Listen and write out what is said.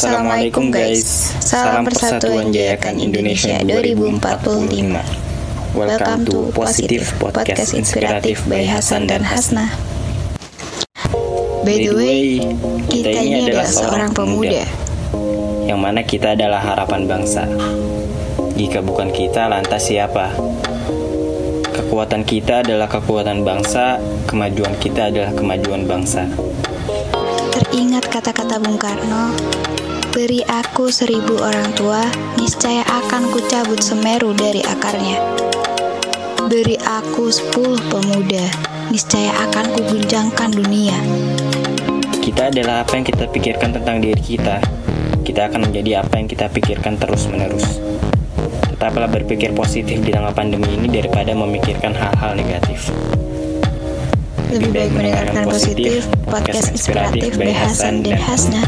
Assalamualaikum guys. Salam Persatuan Jayakan Indonesia 2045 Welcome to Positif Podcast Inspiratif by Hasan dan Hasna. By the way, kita ini adalah seorang pemuda. Yang mana kita adalah harapan bangsa. Jika bukan kita, lantas siapa? Kekuatan kita adalah kekuatan bangsa Kemajuan kita adalah kemajuan bangsa Teringat kata-kata Bung Karno, beri aku seribu orang tua, niscaya akan kucabut semeru dari akarnya. Beri aku sepuluh pemuda, niscaya akan kuguncangkan dunia. Kita adalah apa yang kita pikirkan tentang diri kita. Kita akan menjadi apa yang kita pikirkan terus-menerus. Tetaplah berpikir positif di tengah pandemi ini daripada memikirkan hal-hal negatif. Lebih baik mendengarkan positif, podcast inspiratif by Hasan dan Hasna.